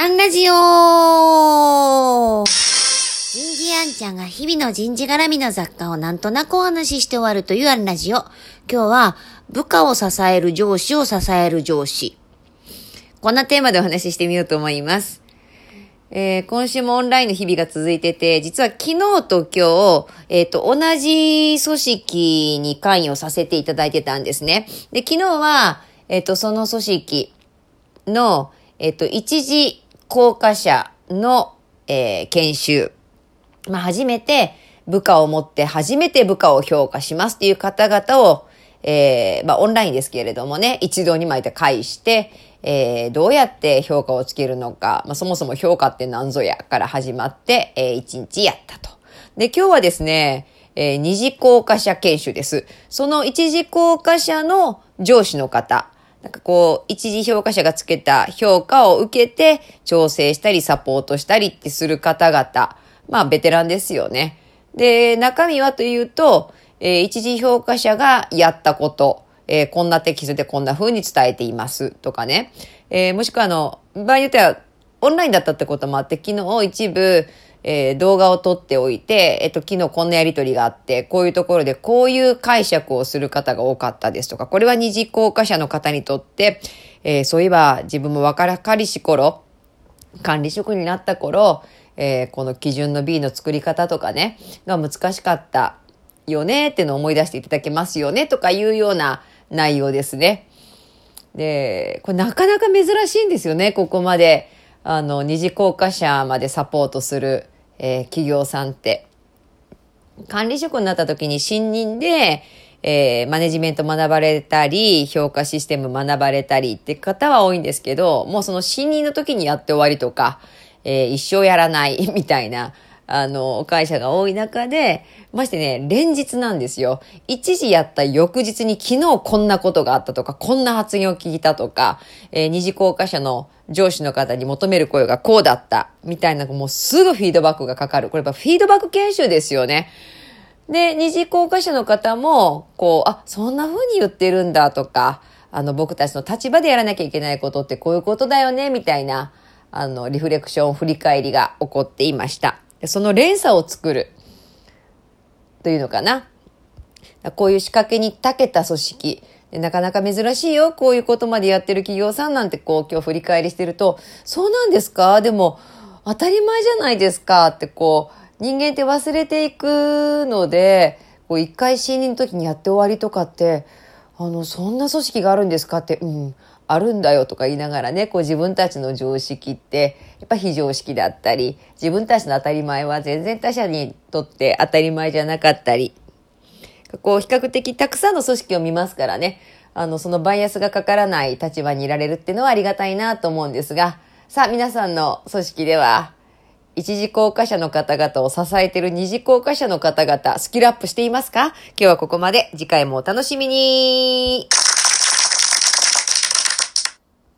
アンラジオ人事アンちゃんが日々の人事絡みの雑貨をなんとなくお話しして終わるというアンラジオ。今日は部下を支える上司を支える上司。こんなテーマでお話ししてみようと思います。えー、今週もオンラインの日々が続いてて、実は昨日と今日、えっ、ー、と、同じ組織に関与させていただいてたんですね。で、昨日は、えっ、ー、と、その組織の、えっ、と、一時降下者の、え研修。まあ、初めて部下を持って初めて部下を評価しますっていう方々を、えまあ、オンラインですけれどもね、一堂に巻いて会して、えー、どうやって評価をつけるのか、まあ、そもそも評価って何ぞやから始まって、えー、一日やったと。で、今日はですね、えー、二次降下者研修です。その一次降下者の上司の方、なんかこう、一次評価者がつけた評価を受けて、調整したりサポートしたりってする方々、まあ、ベテランですよね。で、中身はというと、えー、一次評価者がやったこと、えー、こんなテキストでこんな風に伝えていますとかね。えー、もしくはあの、場合によってはオンラインだったってこともあって、昨日一部、えー、動画を撮っておいて、えっと、昨日こんなやりとりがあって、こういうところでこういう解釈をする方が多かったですとか、これは二次効果者の方にとって、えー、そういえば自分も若かりし頃、管理職になった頃、えー、この基準の B の作り方とかね、が難しかったよねっていうのを思い出していただけますよねとかいうような内容ですね。で、これなかなか珍しいんですよね、ここまで。あの、二次効果者までサポートする、えー、企業さんって。管理職になった時に新任で、えー、マネジメント学ばれたり、評価システム学ばれたりって方は多いんですけど、もうその新任の時にやって終わりとか、えー、一生やらないみたいな、あの、会社が多い中で、ましてね、連日なんですよ。一時やった翌日に昨日こんなことがあったとか、こんな発言を聞いたとか、えー、二次降下者の上司の方に求める声がこうだった、みたいな、もうすぐフィードバックがかかる。これやっぱフィードバック研修ですよね。で、二次降下者の方も、こう、あ、そんな風に言ってるんだとか、あの、僕たちの立場でやらなきゃいけないことってこういうことだよね、みたいな、あの、リフレクション、振り返りが起こっていました。その連鎖を作る。というのかな。こういう仕掛けに長けた組織、なかなか珍しいよ。こういうことまでやってる企業さんなんてこう今日振り返りしてると、そうなんですか？でも当たり前じゃないですか。ってこう人間って忘れていくので、こう一回新任の時にやって終わりとかって、あの、そんな組織があるんですかって、うん、あるんだよとか言いながらね、こう自分たちの常識って、やっぱ非常識だったり、自分たちの当たり前は全然他者にとって当たり前じゃなかったり、こう比較的たくさんの組織を見ますからね、あの、そのバイアスがかからない立場にいられるっていうのはありがたいなと思うんですが、さあ皆さんの組織では、一次降下者の方々を支えている二次降下者の方々、スキルアップしていますか？今日はここまで。次回もお楽しみに